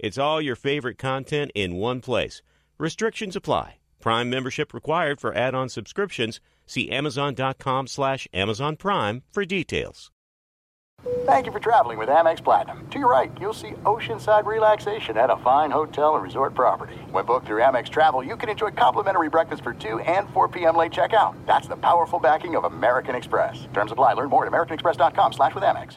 It's all your favorite content in one place. Restrictions apply. Prime membership required for add-on subscriptions. See Amazon.com slash Amazon Prime for details. Thank you for traveling with Amex Platinum. To your right, you'll see oceanside relaxation at a fine hotel and resort property. When booked through Amex Travel, you can enjoy complimentary breakfast for 2 and 4 p.m. late checkout. That's the powerful backing of American Express. Terms apply. Learn more at americanexpress.com slash with Amex.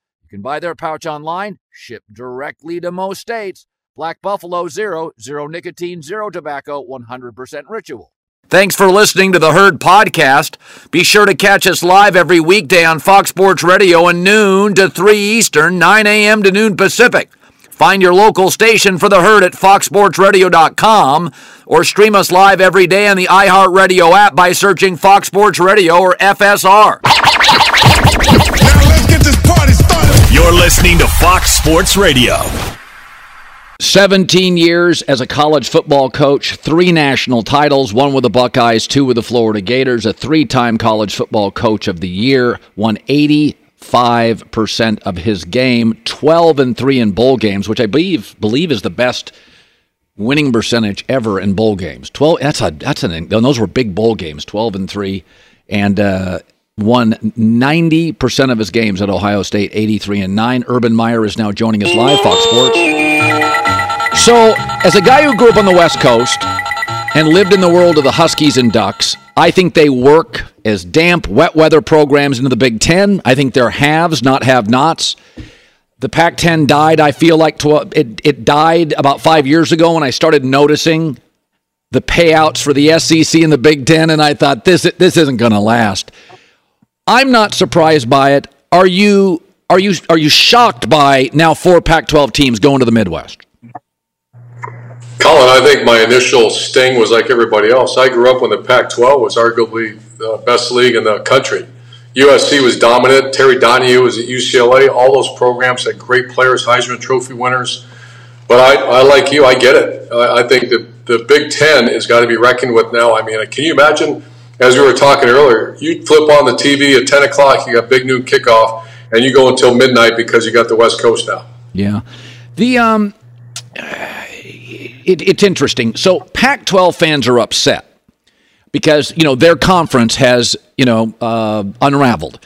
Can buy their pouch online, ship directly to most states. Black Buffalo Zero, zero nicotine, zero tobacco, 100% ritual. Thanks for listening to the Herd Podcast. Be sure to catch us live every weekday on Fox Sports Radio at noon to 3 Eastern, 9 a.m. to noon Pacific. Find your local station for the herd at foxsportsradio.com or stream us live every day on the iHeartRadio app by searching Fox Sports Radio or FSR. Now let's get this party. You're listening to Fox Sports Radio. 17 years as a college football coach, three national titles, one with the Buckeyes, two with the Florida Gators, a three time college football coach of the year, won 85% of his game, 12 and 3 in bowl games, which I believe believe is the best winning percentage ever in bowl games. 12 that's a that's an those were big bowl games, 12 and 3 and uh won 90% of his games at Ohio State, 83 and 9. Urban Meyer is now joining us live, Fox Sports. So, as a guy who grew up on the West Coast and lived in the world of the Huskies and Ducks, I think they work as damp, wet weather programs into the Big Ten. I think they're haves, not have nots. The Pac 10 died, I feel like tw- it, it died about five years ago when I started noticing the payouts for the SEC and the Big Ten, and I thought, this, this isn't going to last. I'm not surprised by it. Are you are you are you shocked by now four Pac-12 teams going to the Midwest? Colin, I think my initial sting was like everybody else. I grew up when the Pac-12 was arguably the best league in the country. USC was dominant. Terry Donahue was at UCLA. All those programs had great players, Heisman Trophy winners. But I, I like you, I get it. I, I think that the Big Ten has got to be reckoned with now. I mean, can you imagine as we were talking earlier, you flip on the TV at 10 o'clock, you got big noon kickoff, and you go until midnight because you got the West Coast now. Yeah. The, um, it, it's interesting. So Pac 12 fans are upset because, you know, their conference has, you know, uh, unraveled.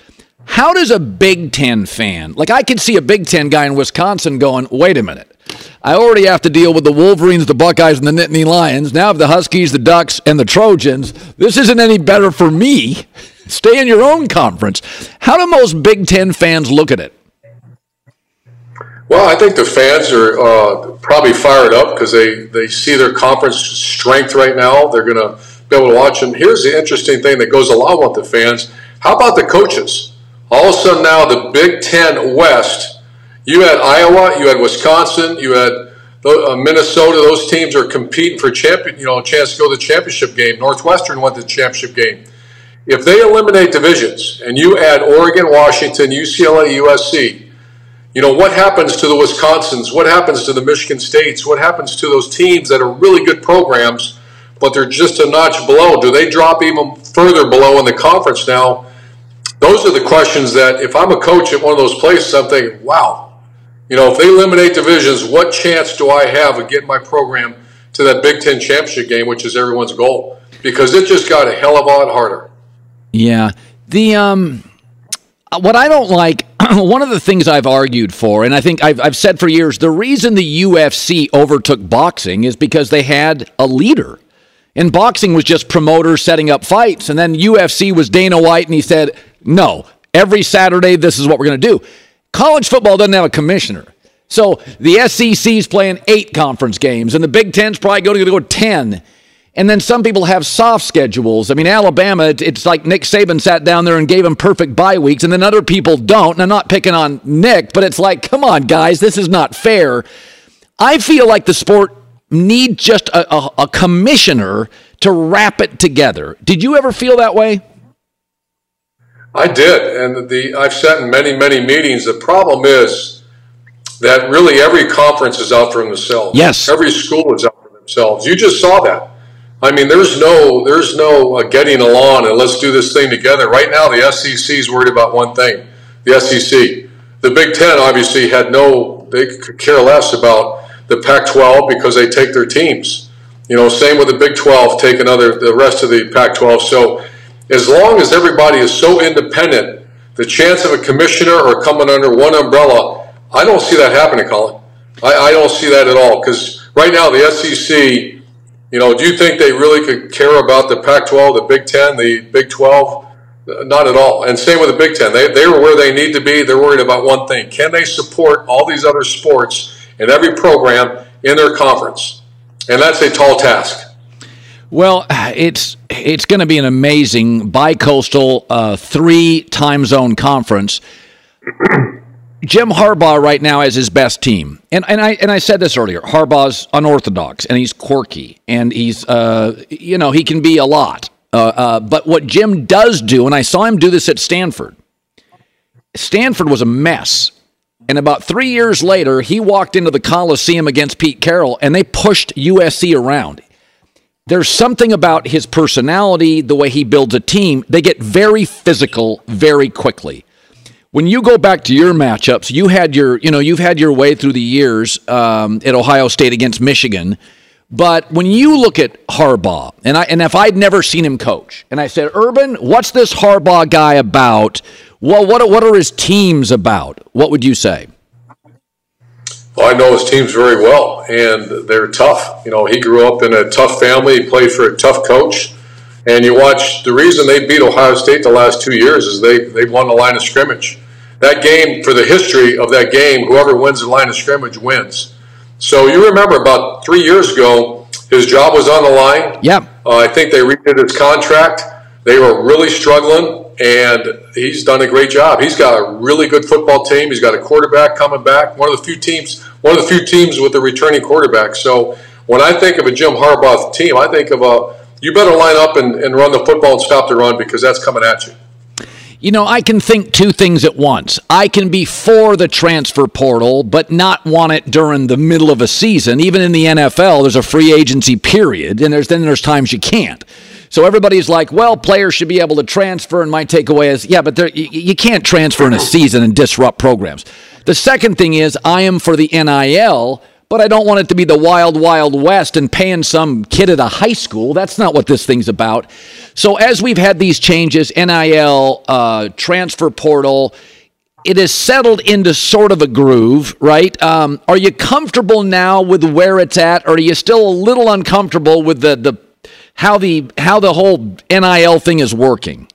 How does a Big Ten fan, like I could see a Big Ten guy in Wisconsin going, wait a minute, I already have to deal with the Wolverines, the Buckeyes, and the Nittany Lions. Now I have the Huskies, the Ducks, and the Trojans. This isn't any better for me. Stay in your own conference. How do most Big Ten fans look at it? Well, I think the fans are uh, probably fired up because they, they see their conference strength right now. They're going to be able to watch them. Here's the interesting thing that goes along with the fans. How about the coaches? All of a sudden now the Big Ten West you had Iowa, you had Wisconsin, you had uh, Minnesota. Those teams are competing for champion, you know, a chance to go to the championship game. Northwestern went to the championship game. If they eliminate divisions and you add Oregon, Washington, UCLA, USC, you know what happens to the Wisconsins? What happens to the Michigan States? What happens to those teams that are really good programs, but they're just a notch below? Do they drop even further below in the conference now? Those are the questions that, if I'm a coach at one of those places, I'm thinking, wow, you know, if they eliminate divisions, what chance do I have of getting my program to that Big Ten championship game, which is everyone's goal? Because it just got a hell of a lot harder. Yeah. The um, what I don't like, one of the things I've argued for, and I think I've, I've said for years, the reason the UFC overtook boxing is because they had a leader. And boxing was just promoters setting up fights. And then UFC was Dana White, and he said, no, every Saturday, this is what we're going to do. College football doesn't have a commissioner. So the SEC's playing eight conference games, and the Big Ten's probably going to go 10. And then some people have soft schedules. I mean, Alabama, it's like Nick Saban sat down there and gave them perfect bye weeks, and then other people don't. And I'm not picking on Nick, but it's like, come on, guys, this is not fair. I feel like the sport needs just a, a, a commissioner to wrap it together. Did you ever feel that way? I did, and the I've sat in many, many meetings. The problem is that really every conference is out for themselves. Yes, every school is out for themselves. You just saw that. I mean, there's no there's no uh, getting along and let's do this thing together. Right now, the SEC is worried about one thing: the SEC. The Big Ten obviously had no they could care less about the Pac-12 because they take their teams. You know, same with the Big 12 taking other the rest of the Pac-12. So as long as everybody is so independent, the chance of a commissioner or coming under one umbrella, I don't see that happening, Colin. I, I don't see that at all because right now the SEC. You know, do you think they really could care about the Pac-12, the Big Ten, the Big 12? Not at all. And same with the Big Ten. They, they are where they need to be. They're worried about one thing. Can they support all these other sports and every program in their conference? And that's a tall task. Well, it's it's going to be an amazing bicoastal uh, three time zone conference. Jim Harbaugh right now has his best team, and and I and I said this earlier. Harbaugh's unorthodox and he's quirky and he's uh, you know he can be a lot. Uh, uh, but what Jim does do, and I saw him do this at Stanford. Stanford was a mess, and about three years later, he walked into the Coliseum against Pete Carroll, and they pushed USC around there's something about his personality, the way he builds a team. They get very physical very quickly. When you go back to your matchups, you had your, you know, you've had your way through the years um, at Ohio State against Michigan. But when you look at Harbaugh, and I and if I'd never seen him coach, and I said, Urban, what's this Harbaugh guy about? Well, what what are his teams about? What would you say? Well, I know his teams very well, and they're tough. You know, he grew up in a tough family. He played for a tough coach. And you watch the reason they beat Ohio State the last two years is they they won the line of scrimmage. That game, for the history of that game, whoever wins the line of scrimmage wins. So you remember about three years ago, his job was on the line. Yep. Uh, I think they redid his contract. They were really struggling and he's done a great job. He's got a really good football team. He's got a quarterback coming back. One of the few teams, one of the few teams with a returning quarterback. So when I think of a Jim Harbaugh team, I think of a you better line up and, and run the football and stop the run because that's coming at you. You know, I can think two things at once. I can be for the transfer portal, but not want it during the middle of a season. Even in the NFL, there's a free agency period, and there's then there's times you can't. So everybody's like, well, players should be able to transfer. And my takeaway is, yeah, but you, can't transfer in a season and disrupt programs. The second thing is, I am for the NIL, but I don't want it to be the wild, wild west and paying some kid at a high school. That's not what this thing's about. So as we've had these changes, NIL, uh, transfer portal, it has settled into sort of a groove, right? Um, are you comfortable now with where it's at, or are you still a little uncomfortable with the the how the how the whole NIL thing is working?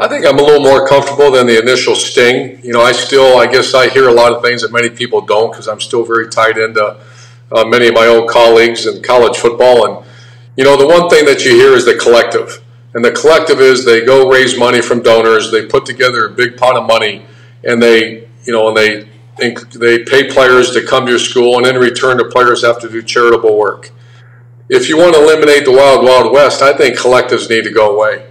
I think I'm a little more comfortable than the initial sting. You know, I still, I guess, I hear a lot of things that many people don't because I'm still very tied into uh, many of my old colleagues in college football. And you know, the one thing that you hear is the collective, and the collective is they go raise money from donors, they put together a big pot of money, and they, you know, and they they pay players to come to your school, and in return, the players have to do charitable work if you want to eliminate the wild, wild west, I think collectives need to go away.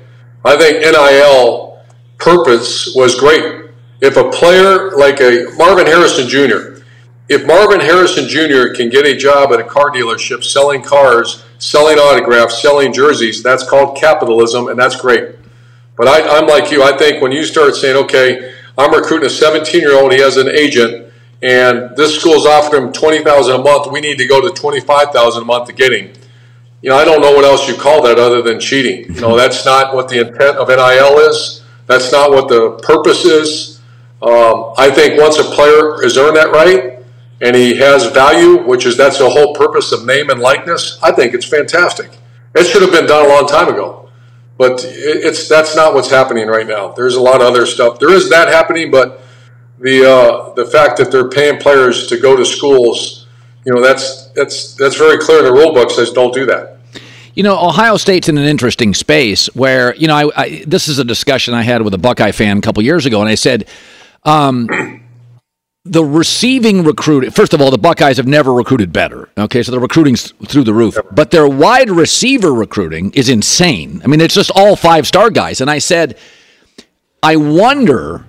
I think NIL purpose was great. If a player like a Marvin Harrison Jr., if Marvin Harrison Jr. can get a job at a car dealership selling cars, selling autographs, selling jerseys, that's called capitalism, and that's great. But I, am like you. I think when you start saying, okay, I'm recruiting a 17 year old, he has an agent, and this school's offering him 20000 a month, we need to go to 25000 a month to get him you know, I don't know what else you call that other than cheating. You know, that's not what the intent of NIL is. That's not what the purpose is. Um, I think once a player has earned that right and he has value, which is that's the whole purpose of name and likeness, I think it's fantastic. It should have been done a long time ago, but it's that's not what's happening right now. There's a lot of other stuff. There is that happening, but the uh, the fact that they're paying players to go to schools, you know, that's that's that's very clear the rule book says don't do that. You know, Ohio State's in an interesting space where you know I, I this is a discussion I had with a Buckeye fan a couple years ago, and I said. Um, the receiving recruit first of all the buckeyes have never recruited better okay so the recruiting's through the roof but their wide receiver recruiting is insane i mean it's just all five star guys and i said i wonder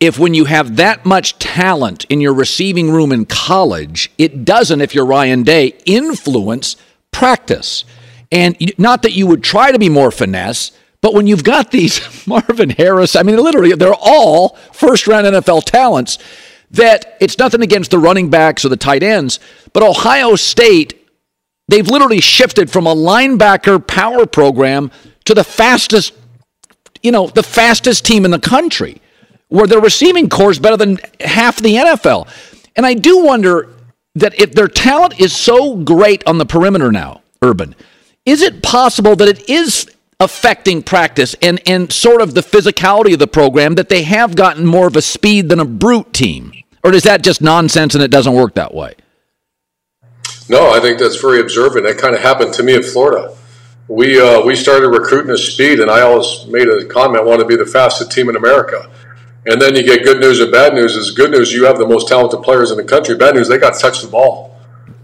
if when you have that much talent in your receiving room in college it doesn't if you're ryan day influence practice. And not that you would try to be more finesse but when you've got these Marvin Harris, I mean, literally, they're all first round NFL talents that it's nothing against the running backs or the tight ends, but Ohio State, they've literally shifted from a linebacker power program to the fastest, you know, the fastest team in the country, where their receiving corps is better than half the NFL. And I do wonder that if their talent is so great on the perimeter now, Urban, is it possible that it is affecting practice and, and sort of the physicality of the program that they have gotten more of a speed than a brute team? Or is that just nonsense and it doesn't work that way? No, I think that's very observant. That kind of happened to me in Florida. We uh, we started recruiting at speed, and I always made a comment: want to be the fastest team in America. And then you get good news and bad news. Is good news you have the most talented players in the country. Bad news they got to touch the ball,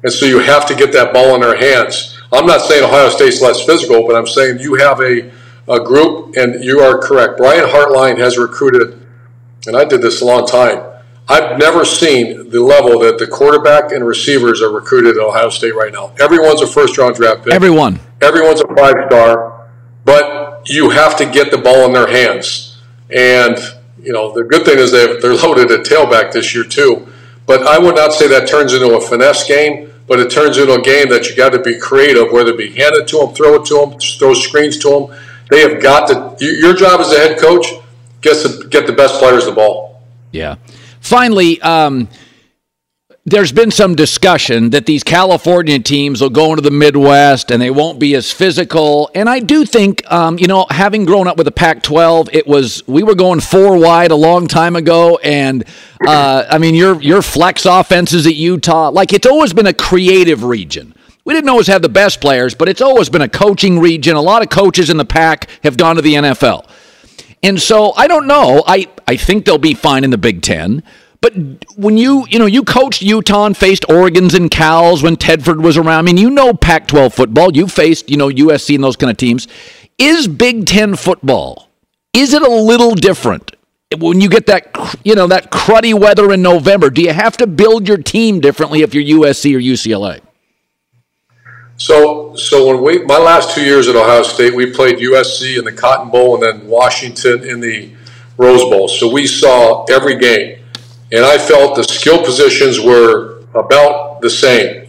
and so you have to get that ball in their hands. I'm not saying Ohio State's less physical, but I'm saying you have a, a group, and you are correct. Brian Hartline has recruited, and I did this a long time I've never seen the level that the quarterback and receivers are recruited at Ohio State right now. Everyone's a first round draft pick. Everyone. Everyone's a five star, but you have to get the ball in their hands. And, you know, the good thing is they they're loaded at tailback this year, too. But I would not say that turns into a finesse game, but it turns into a game that you got to be creative, whether it be hand it to them, throw it to them, throw screens to them. They have got to, your job as a head coach, get the, get the best players the ball. Yeah. Finally, um, there's been some discussion that these California teams will go into the Midwest and they won't be as physical. And I do think, um, you know, having grown up with the Pac 12, it was, we were going four wide a long time ago. And, uh, I mean, your, your flex offenses at Utah, like it's always been a creative region. We didn't always have the best players, but it's always been a coaching region. A lot of coaches in the Pac have gone to the NFL. And so I don't know. I, I think they'll be fine in the Big Ten. But when you, you know, you coached Utah and faced Oregon's and Cal's when Tedford was around. I mean, you know Pac 12 football. You faced, you know, USC and those kind of teams. Is Big Ten football, is it a little different? When you get that, you know, that cruddy weather in November, do you have to build your team differently if you're USC or UCLA? So, so when we my last two years at Ohio State, we played USC in the Cotton Bowl and then Washington in the Rose Bowl. So we saw every game, and I felt the skill positions were about the same.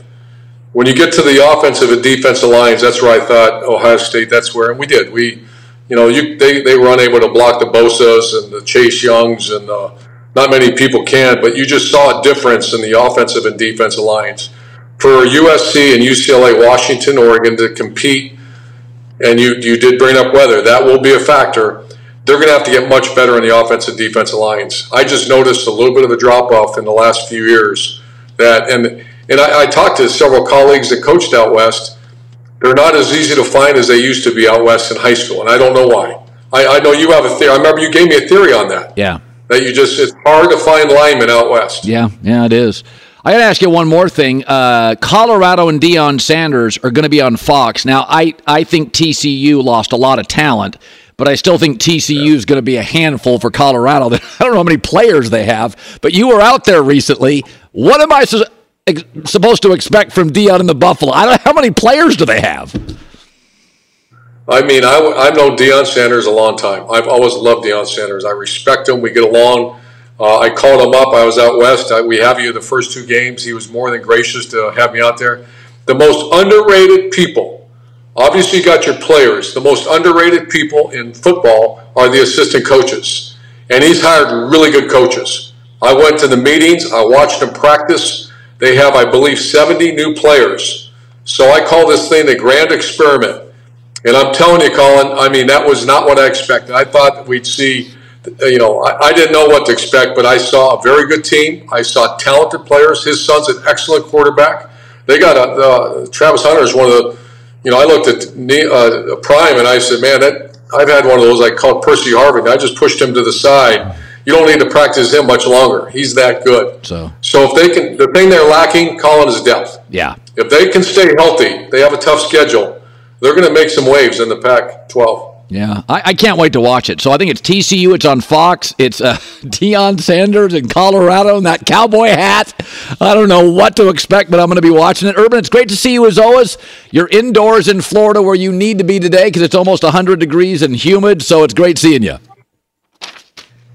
When you get to the offensive and defensive lines, that's where I thought Ohio State. That's where, and we did. We, you know, you they they were unable to block the Bosa's and the Chase Youngs, and uh, not many people can. But you just saw a difference in the offensive and defensive lines for USC and UCLA, Washington, Oregon to compete, and you, you did bring up weather, that will be a factor. They're going to have to get much better in the offensive defensive lines. I just noticed a little bit of a drop off in the last few years. That and and I, I talked to several colleagues that coached out west. They're not as easy to find as they used to be out west in high school, and I don't know why. I, I know you have a theory. I remember you gave me a theory on that. Yeah. That you just it's hard to find linemen out west. Yeah, yeah, it is. I got to ask you one more thing. Uh, Colorado and Deion Sanders are going to be on Fox. Now, I, I think TCU lost a lot of talent, but I still think TCU is going to be a handful for Colorado. I don't know how many players they have, but you were out there recently. What am I su- ex- supposed to expect from Deion and the Buffalo? I don't how many players do they have. I mean, I, I've known Deion Sanders a long time. I've always loved Deion Sanders. I respect him. We get along. Uh, I called him up. I was out west. I, we have you the first two games. He was more than gracious to have me out there. The most underrated people, obviously, you got your players. The most underrated people in football are the assistant coaches. and he's hired really good coaches. I went to the meetings, I watched them practice. They have, I believe, 70 new players. So I call this thing the grand experiment. And I'm telling you, Colin, I mean, that was not what I expected. I thought we'd see, you know, I, I didn't know what to expect, but I saw a very good team. I saw talented players. His son's an excellent quarterback. They got a, uh, Travis Hunter is one of the, you know, I looked at uh, Prime and I said, man, that, I've had one of those I called Percy Harvin. I just pushed him to the side. You don't need to practice him much longer. He's that good. So, so if they can, the thing they're lacking, Colin, is depth. Yeah. If they can stay healthy, they have a tough schedule. They're going to make some waves in the Pac-12. Yeah, I, I, can't wait to watch it. So I think it's TCU. It's on Fox. It's uh, Deion Sanders in Colorado in that cowboy hat. I don't know what to expect, but I'm going to be watching it. Urban, it's great to see you as always. You're indoors in Florida where you need to be today because it's almost 100 degrees and humid. So it's great seeing you.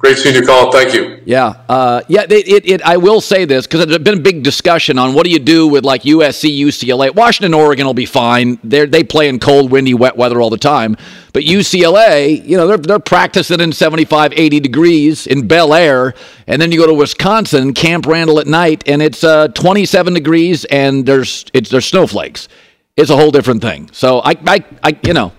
Great seeing you, Colin. Thank you. Yeah, uh, yeah. It, it, it, I will say this because there's been a big discussion on what do you do with like USC, UCLA, Washington, Oregon will be fine. They they play in cold, windy, wet weather all the time. But UCLA, you know, they're they're practicing in 75, 80 degrees in Bel Air, and then you go to Wisconsin, Camp Randall at night, and it's uh, 27 degrees, and there's it's there's snowflakes. It's a whole different thing. So I I, I you know.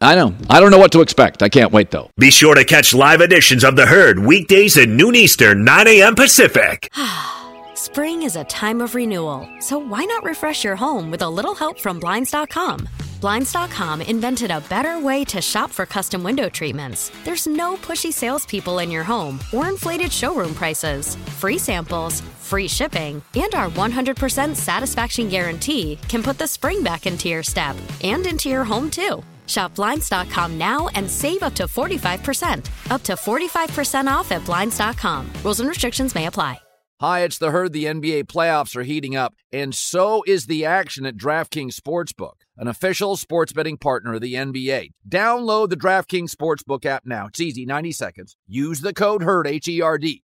I know. I don't know what to expect. I can't wait though. Be sure to catch live editions of The Herd weekdays at noon Eastern, 9 a.m. Pacific. Spring is a time of renewal, so why not refresh your home with a little help from Blinds.com? Blinds.com invented a better way to shop for custom window treatments. There's no pushy salespeople in your home or inflated showroom prices. Free samples, free shipping, and our 100% satisfaction guarantee can put the spring back into your step and into your home too. Shop Blinds.com now and save up to 45%. Up to 45% off at Blinds.com. Rules and restrictions may apply. Hi, it's the herd. The NBA playoffs are heating up, and so is the action at DraftKings Sportsbook, an official sports betting partner of the NBA. Download the DraftKings Sportsbook app now. It's easy, 90 seconds. Use the code HERD, H E R D.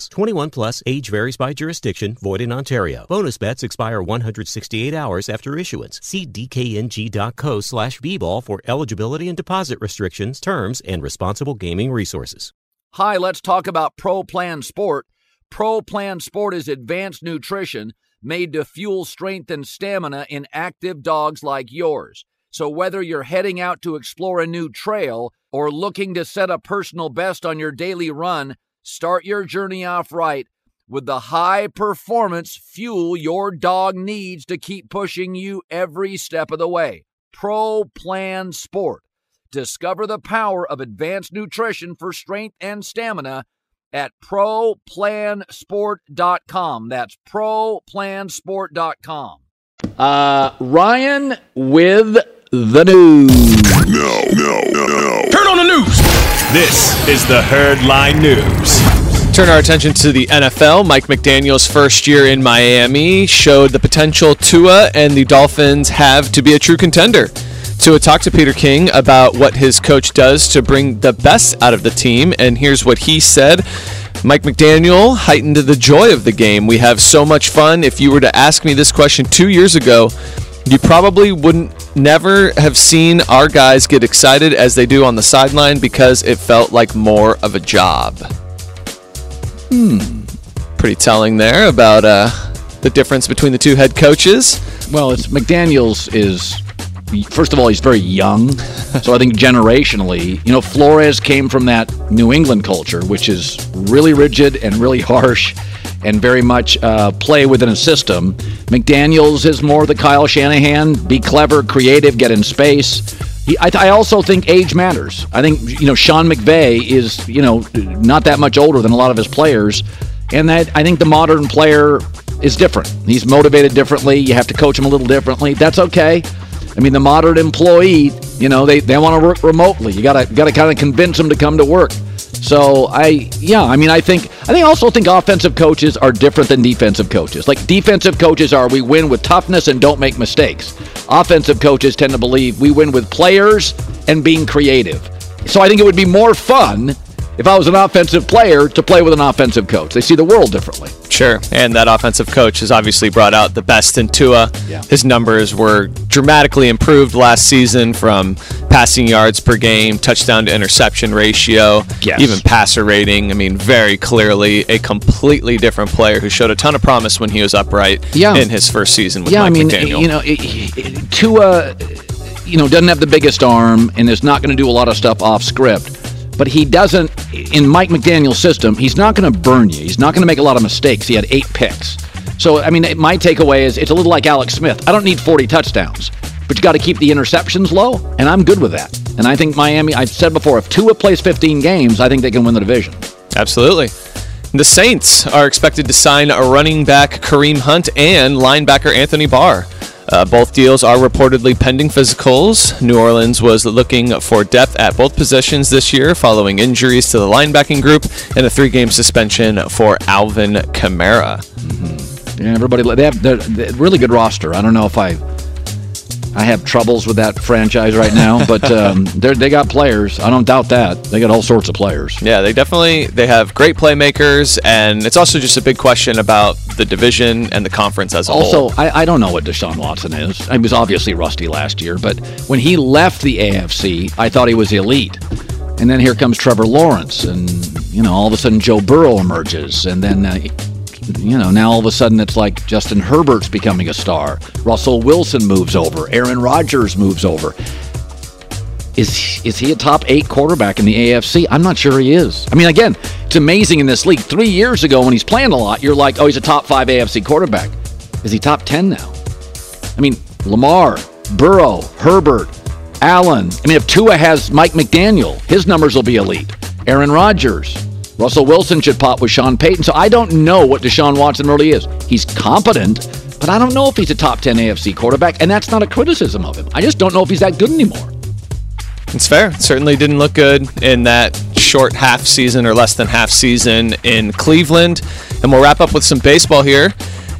21 plus, age varies by jurisdiction, void in Ontario. Bonus bets expire 168 hours after issuance. See dkng.co slash bball for eligibility and deposit restrictions, terms, and responsible gaming resources. Hi, let's talk about Pro Plan Sport. Pro Plan Sport is advanced nutrition made to fuel strength and stamina in active dogs like yours. So whether you're heading out to explore a new trail or looking to set a personal best on your daily run, start your journey off right with the high performance fuel your dog needs to keep pushing you every step of the way. Pro Plan Sport. Discover the power of advanced nutrition for strength and stamina at ProPlansport.com. That's ProPlansport.com. Uh, Ryan with the news. No, no, no, no. Turn on the news. This is the Herd Line News. Turn our attention to the NFL. Mike McDaniel's first year in Miami showed the potential Tua and the Dolphins have to be a true contender. Tua talked to Peter King about what his coach does to bring the best out of the team, and here's what he said. Mike McDaniel heightened the joy of the game. We have so much fun. If you were to ask me this question two years ago, you probably wouldn't never have seen our guys get excited as they do on the sideline because it felt like more of a job. Hmm. Pretty telling there about uh, the difference between the two head coaches. Well, it's McDaniel's is first of all, he's very young. so I think generationally, you know, Flores came from that New England culture, which is really rigid and really harsh and very much uh, play within a system. McDaniels is more the Kyle Shanahan, be clever, creative, get in space. He, I, I, also think age matters. I think, you know, Sean McVay is, you know, not that much older than a lot of his players. And that I think the modern player is different. He's motivated differently. You have to coach him a little differently. That's okay. I mean, the modern employee, you know, they, they want to work remotely. You gotta gotta kind of convince them to come to work. So I, yeah, I mean, I think I think also think offensive coaches are different than defensive coaches. Like defensive coaches are we win with toughness and don't make mistakes. Offensive coaches tend to believe we win with players and being creative. So I think it would be more fun if I was an offensive player to play with an offensive coach. They see the world differently. Sure. And that offensive coach has obviously brought out the best in Tua. Yeah. His numbers were dramatically improved last season from passing yards per game, touchdown to interception ratio, Yes. even passer rating. I mean, very clearly a completely different player who showed a ton of promise when he was upright Yeah. in his first season with yeah, Mike I mean, McDaniel. you know, it, it, Tua, you know, doesn't have the biggest arm and is not going to do a lot of stuff off script. But he doesn't, in Mike McDaniel's system, he's not going to burn you. He's not going to make a lot of mistakes. He had eight picks. So, I mean, my takeaway is it's a little like Alex Smith. I don't need 40 touchdowns, but you got to keep the interceptions low, and I'm good with that. And I think Miami, I've said before, if Tua plays 15 games, I think they can win the division. Absolutely. The Saints are expected to sign a running back Kareem Hunt and linebacker Anthony Barr. Uh, both deals are reportedly pending physicals. New Orleans was looking for depth at both positions this year following injuries to the linebacking group and a three game suspension for Alvin Kamara. Yeah, everybody they have they're really good roster. I don't know if I I have troubles with that franchise right now, but um, they they got players. I don't doubt that. They got all sorts of players. Yeah, they definitely they have great playmakers, and it's also just a big question about the division and the conference as a whole. Also, I, I don't know what Deshaun Watson is. He was obviously rusty last year, but when he left the AFC, I thought he was elite. And then here comes Trevor Lawrence, and you know, all of a sudden Joe Burrow emerges, and then uh, you know, now all of a sudden it's like Justin Herbert's becoming a star. Russell Wilson moves over. Aaron Rodgers moves over. Is is he a top eight quarterback in the AFC? I'm not sure he is. I mean, again, it's amazing in this league. Three years ago, when he's playing a lot, you're like, oh, he's a top five AFC quarterback. Is he top ten now? I mean, Lamar, Burrow, Herbert, Allen. I mean, if Tua has Mike McDaniel, his numbers will be elite. Aaron Rodgers, Russell Wilson should pop with Sean Payton. So I don't know what Deshaun Watson really is. He's competent, but I don't know if he's a top 10 AFC quarterback, and that's not a criticism of him. I just don't know if he's that good anymore. It's fair. Certainly didn't look good in that short half season or less than half season in Cleveland. And we'll wrap up with some baseball here.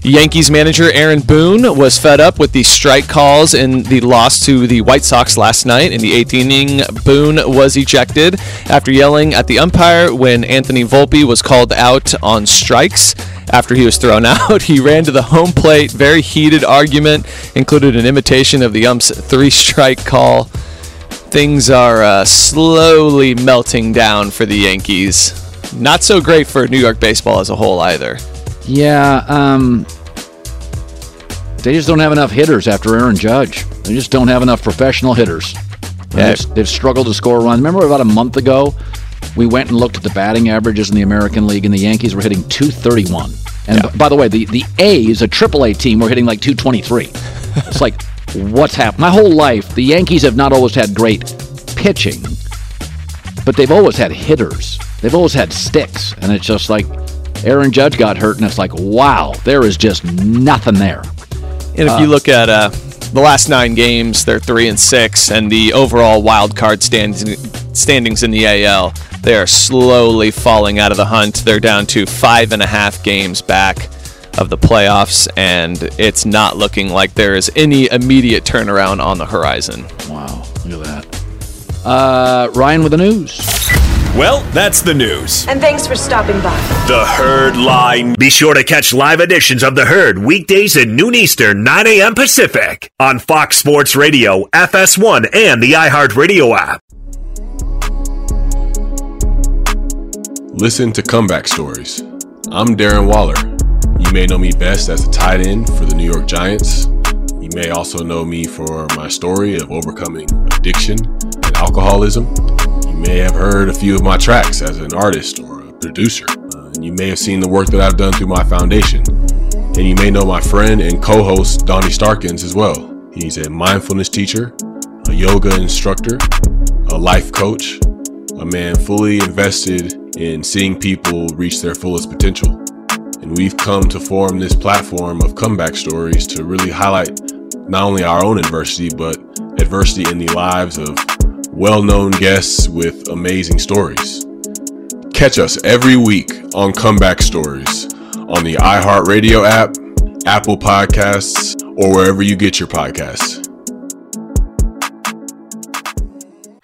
Yankees manager Aaron Boone was fed up with the strike calls in the loss to the White Sox last night. In the eighth inning, Boone was ejected after yelling at the umpire when Anthony Volpe was called out on strikes. After he was thrown out, he ran to the home plate. Very heated argument included an imitation of the ump's three strike call. Things are uh, slowly melting down for the Yankees. Not so great for New York baseball as a whole either. Yeah, um, they just don't have enough hitters after Aaron Judge. They just don't have enough professional hitters. Yeah. They've, they've struggled to score runs. Remember about a month ago, we went and looked at the batting averages in the American League, and the Yankees were hitting 231. And b- by the way, the, the A's, a triple A team, were hitting like 223. it's like, what's happened? My whole life, the Yankees have not always had great pitching, but they've always had hitters. They've always had sticks. And it's just like Aaron Judge got hurt, and it's like, wow, there is just nothing there. And if you look at uh, the last nine games, they're three and six, and the overall wild card standings standings in the AL, they are slowly falling out of the hunt. They're down to five and a half games back of the playoffs, and it's not looking like there is any immediate turnaround on the horizon. Wow, look at that. Uh, Ryan with the news. Well, that's the news. And thanks for stopping by. The Herd Line. Be sure to catch live editions of The Herd weekdays at noon Eastern, 9 a.m. Pacific on Fox Sports Radio, FS1, and the iHeartRadio app. Listen to Comeback Stories. I'm Darren Waller. You may know me best as a tight end for the New York Giants. You may also know me for my story of overcoming addiction and alcoholism. You may have heard a few of my tracks as an artist or a producer. Uh, and you may have seen the work that I've done through my foundation. And you may know my friend and co host, Donnie Starkins, as well. He's a mindfulness teacher, a yoga instructor, a life coach, a man fully invested in seeing people reach their fullest potential. And we've come to form this platform of comeback stories to really highlight not only our own adversity, but adversity in the lives of well known guests with amazing stories. Catch us every week on Comeback Stories on the iHeartRadio app, Apple Podcasts, or wherever you get your podcasts.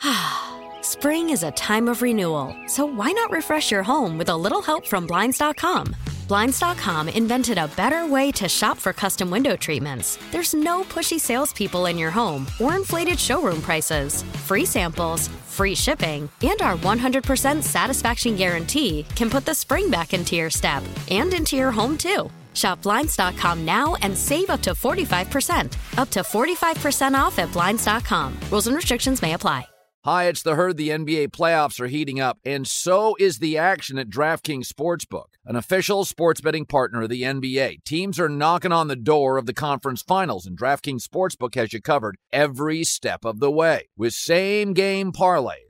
Spring is a time of renewal, so why not refresh your home with a little help from Blinds.com? Blinds.com invented a better way to shop for custom window treatments. There's no pushy salespeople in your home or inflated showroom prices. Free samples, free shipping, and our 100% satisfaction guarantee can put the spring back into your step and into your home too. Shop Blinds.com now and save up to 45%. Up to 45% off at Blinds.com. Rules and restrictions may apply. Hi, it's the herd. The NBA playoffs are heating up, and so is the action at DraftKings Sportsbook, an official sports betting partner of the NBA. Teams are knocking on the door of the conference finals, and DraftKings Sportsbook has you covered every step of the way with same game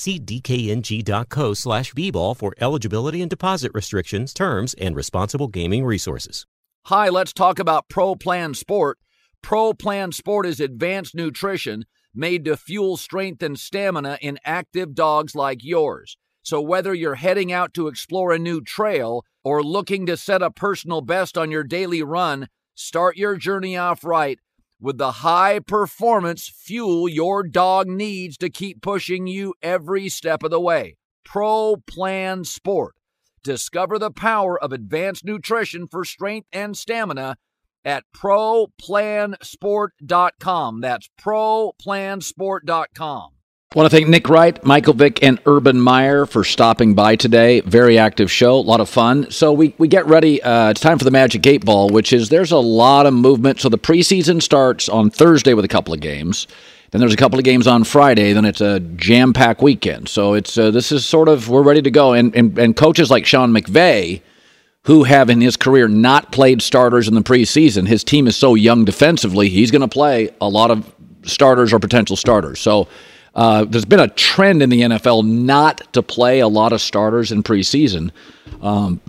See dkng.co slash bball for eligibility and deposit restrictions, terms, and responsible gaming resources. Hi, let's talk about Pro Plan Sport. Pro Plan Sport is advanced nutrition made to fuel strength and stamina in active dogs like yours. So, whether you're heading out to explore a new trail or looking to set a personal best on your daily run, start your journey off right with the high performance fuel your dog needs to keep pushing you every step of the way. Pro Plan Sport. Discover the power of advanced nutrition for strength and stamina at ProPlansport.com. That's ProPlansport.com. I want to thank Nick Wright, Michael Vick, and Urban Meyer for stopping by today. Very active show, a lot of fun. So we, we get ready. Uh, it's time for the Magic Eight Ball, which is there's a lot of movement. So the preseason starts on Thursday with a couple of games. Then there's a couple of games on Friday. Then it's a jam packed weekend. So it's uh, this is sort of we're ready to go. And, and and coaches like Sean McVay, who have in his career not played starters in the preseason, his team is so young defensively. He's going to play a lot of starters or potential starters. So. Uh, there's been a trend in the NFL not to play a lot of starters in preseason. Um,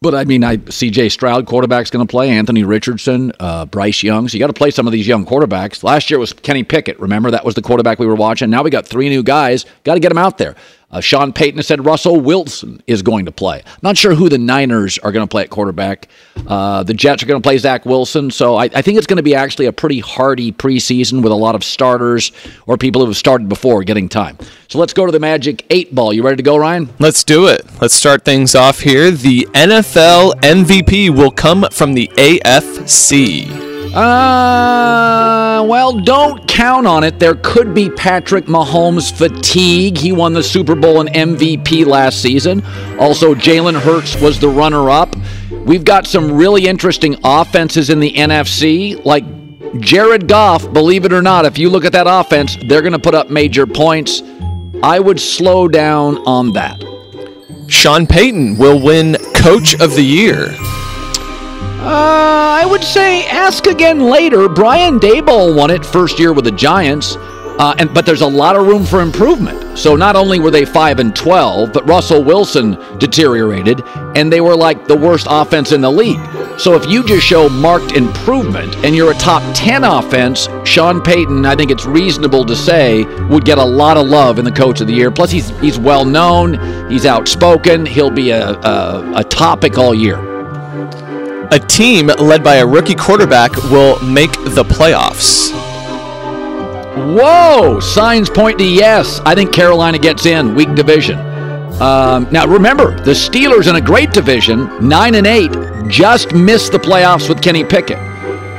but I mean, I C.J. Stroud, quarterback's going to play. Anthony Richardson, uh, Bryce Young. So you got to play some of these young quarterbacks. Last year was Kenny Pickett. Remember that was the quarterback we were watching. Now we got three new guys. Got to get them out there. Uh, Sean Payton said Russell Wilson is going to play. Not sure who the Niners are going to play at quarterback. Uh, the Jets are going to play Zach Wilson. So I, I think it's going to be actually a pretty hardy preseason with a lot of starters or people who have started before getting time. So let's go to the Magic 8 ball. You ready to go, Ryan? Let's do it. Let's start things off here. The NFL MVP will come from the AFC. Uh, well, don't count on it. There could be Patrick Mahomes fatigue. He won the Super Bowl and MVP last season. Also, Jalen Hurts was the runner up. We've got some really interesting offenses in the NFC, like Jared Goff, believe it or not, if you look at that offense, they're going to put up major points. I would slow down on that. Sean Payton will win Coach of the Year. Uh, I would say ask again later. Brian Daboll won it first year with the Giants, uh, and but there's a lot of room for improvement. So not only were they five and twelve, but Russell Wilson deteriorated, and they were like the worst offense in the league. So if you just show marked improvement and you're a top ten offense, Sean Payton, I think it's reasonable to say, would get a lot of love in the Coach of the Year. Plus, he's he's well known, he's outspoken, he'll be a, a, a topic all year. A team led by a rookie quarterback will make the playoffs. Whoa! Signs point to yes. I think Carolina gets in. Weak division. Um, now remember, the Steelers in a great division, nine and eight, just missed the playoffs with Kenny Pickett.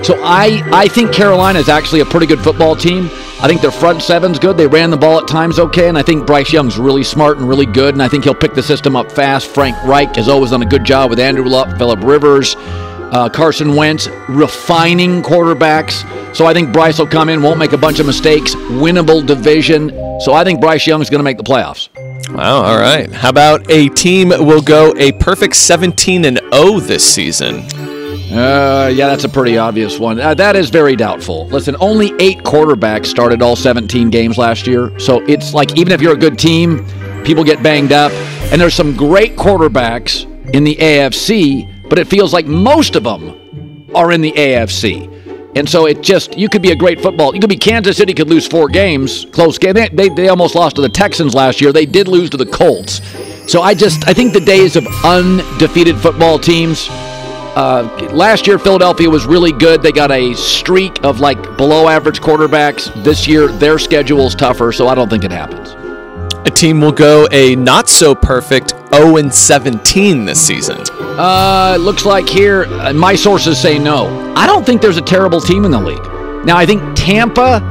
So I, I think Carolina is actually a pretty good football team. I think their front seven's good. They ran the ball at times okay, and I think Bryce Young's really smart and really good, and I think he'll pick the system up fast. Frank Reich has always done a good job with Andrew Luck, Philip Rivers, uh, Carson Wentz, refining quarterbacks. So I think Bryce will come in, won't make a bunch of mistakes, winnable division. So I think Bryce Young's going to make the playoffs. Wow, all right. How about a team will go a perfect 17 and 0 this season? Uh, yeah, that's a pretty obvious one. Uh, that is very doubtful. Listen, only eight quarterbacks started all 17 games last year. So it's like even if you're a good team, people get banged up. And there's some great quarterbacks in the AFC, but it feels like most of them are in the AFC. And so it just, you could be a great football. You could be Kansas City, could lose four games, close game. They, they, they almost lost to the Texans last year. They did lose to the Colts. So I just, I think the days of undefeated football teams, uh, last year, Philadelphia was really good. They got a streak of like below average quarterbacks. This year, their schedule is tougher, so I don't think it happens. A team will go a not so perfect 0 and 17 this season. Uh, looks like here, uh, my sources say no. I don't think there's a terrible team in the league. Now, I think Tampa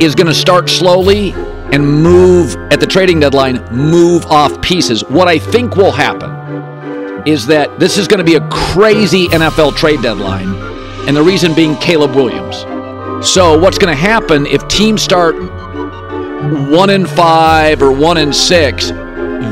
is going to start slowly and move at the trading deadline, move off pieces. What I think will happen is that this is going to be a crazy NFL trade deadline, and the reason being Caleb Williams. So, what's going to happen if teams start one in five or one in six?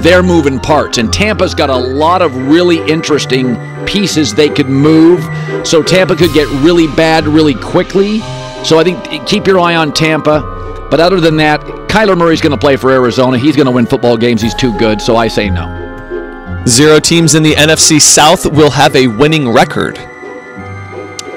They're moving parts, and Tampa's got a lot of really interesting pieces they could move. So, Tampa could get really bad really quickly. So, I think keep your eye on Tampa. But other than that, Kyler Murray's going to play for Arizona. He's going to win football games. He's too good. So, I say no. Zero teams in the NFC South will have a winning record.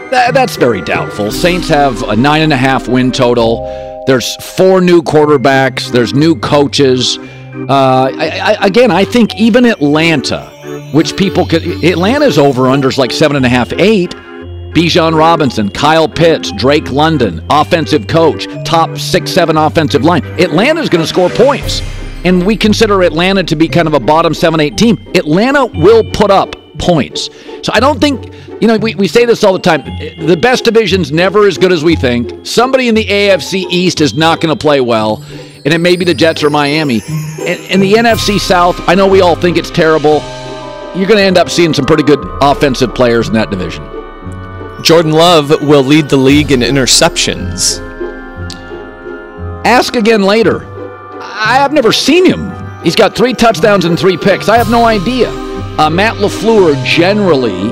That, that's very doubtful. Saints have a nine and a half win total. There's four new quarterbacks. There's new coaches. Uh, I, I, again, I think even Atlanta, which people could, Atlanta's over unders like seven and a half, eight. Bijan Robinson, Kyle Pitts, Drake London, offensive coach, top six, seven offensive line. Atlanta's going to score points and we consider Atlanta to be kind of a bottom 7 8 team, Atlanta will put up points. So I don't think, you know, we, we say this all the time the best division's never as good as we think. Somebody in the AFC East is not going to play well, and it may be the Jets or Miami. And, and the NFC South, I know we all think it's terrible. You're going to end up seeing some pretty good offensive players in that division. Jordan Love will lead the league in interceptions. Ask again later. I have never seen him. He's got three touchdowns and three picks. I have no idea. Uh, Matt LaFleur generally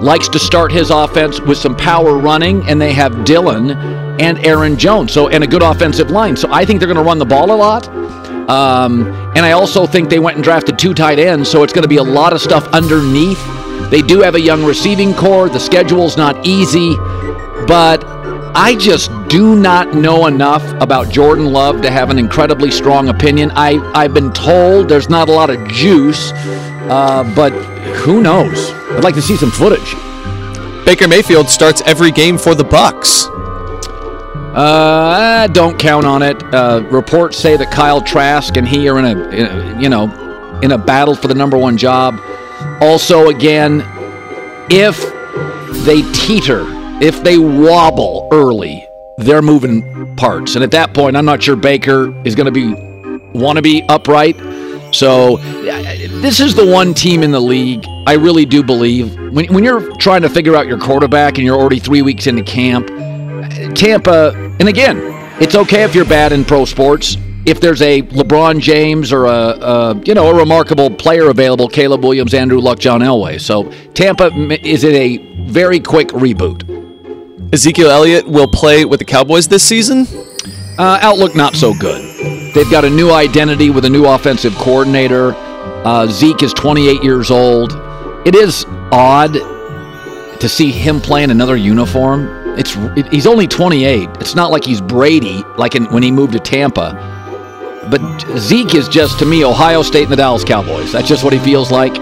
likes to start his offense with some power running, and they have Dillon and Aaron Jones, so and a good offensive line. So I think they're going to run the ball a lot. Um, and I also think they went and drafted two tight ends, so it's going to be a lot of stuff underneath. They do have a young receiving corps. The schedule's not easy, but I just do not know enough about Jordan Love to have an incredibly strong opinion. I, I've been told there's not a lot of juice, uh, but who knows? I'd like to see some footage. Baker Mayfield starts every game for the Bucs. Uh, don't count on it. Uh, reports say that Kyle Trask and he are in a, in a, you know, in a battle for the number one job. Also, again, if they teeter if they wobble early, they're moving parts. And at that point, I'm not sure Baker is going to be want to be upright. So this is the one team in the league I really do believe when, when you're trying to figure out your quarterback and you're already three weeks into camp, Tampa, and again, it's okay if you're bad in pro sports. If there's a LeBron James or a, a you know a remarkable player available, Caleb Williams, Andrew Luck, John Elway. So Tampa is in a very quick reboot. Ezekiel Elliott will play with the Cowboys this season? Uh, outlook not so good. They've got a new identity with a new offensive coordinator. Uh, Zeke is 28 years old. It is odd to see him playing another uniform. It's it, he's only 28. It's not like he's Brady, like in, when he moved to Tampa. But Zeke is just to me Ohio State and the Dallas Cowboys. That's just what he feels like.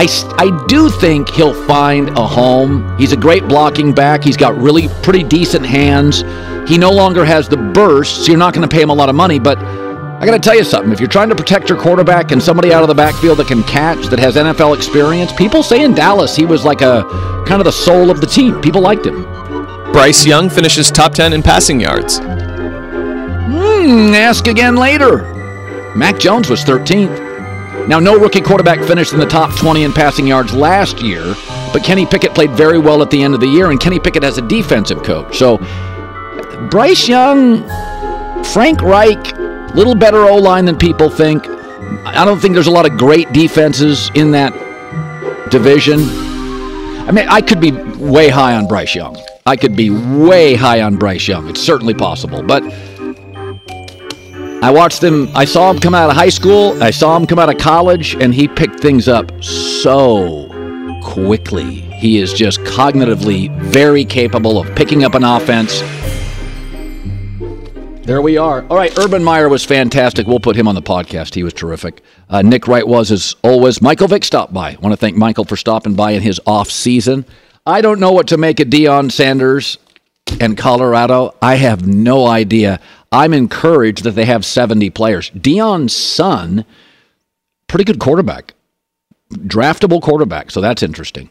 I, I do think he'll find a home. He's a great blocking back. He's got really pretty decent hands. He no longer has the burst, so you're not going to pay him a lot of money. But I got to tell you something. If you're trying to protect your quarterback and somebody out of the backfield that can catch, that has NFL experience, people say in Dallas he was like a kind of the soul of the team. People liked him. Bryce Young finishes top 10 in passing yards. Hmm, ask again later. Mac Jones was 13th. Now, no rookie quarterback finished in the top 20 in passing yards last year, but Kenny Pickett played very well at the end of the year, and Kenny Pickett has a defensive coach. So, Bryce Young, Frank Reich, little better O line than people think. I don't think there's a lot of great defenses in that division. I mean, I could be way high on Bryce Young. I could be way high on Bryce Young. It's certainly possible. But I watched him, I saw him come out of high school, I saw him come out of college, and he picked things up so quickly. He is just cognitively very capable of picking up an offense. There we are. All right, Urban Meyer was fantastic. We'll put him on the podcast. He was terrific. Uh, Nick Wright was as always. Michael Vick stopped by. I want to thank Michael for stopping by in his off season. I don't know what to make of Deion Sanders and Colorado. I have no idea. I'm encouraged that they have 70 players. Deion's son, pretty good quarterback, draftable quarterback. So that's interesting.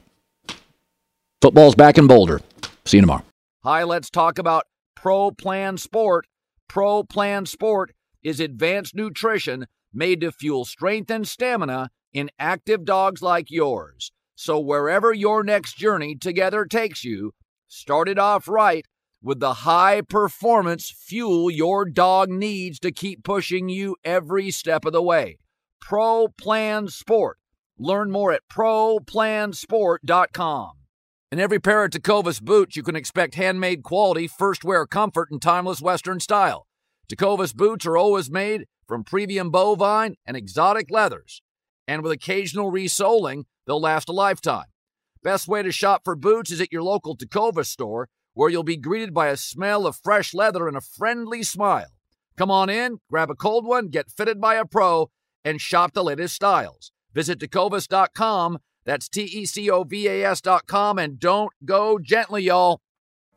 Football's back in Boulder. See you tomorrow. Hi, let's talk about Pro Plan Sport. Pro Plan Sport is advanced nutrition made to fuel strength and stamina in active dogs like yours. So wherever your next journey together takes you, start it off right with the high performance fuel your dog needs to keep pushing you every step of the way. Pro Plan Sport. Learn more at ProPlansport.com. In every pair of Tecovas boots, you can expect handmade quality, first wear comfort, and timeless Western style. Tecovas boots are always made from premium bovine and exotic leathers, and with occasional resoling, they'll last a lifetime. Best way to shop for boots is at your local Tecovas store where you'll be greeted by a smell of fresh leather and a friendly smile. Come on in, grab a cold one, get fitted by a pro, and shop the latest styles. Visit tecovas.com. That's T E C O V A S.com. And don't go gently, y'all.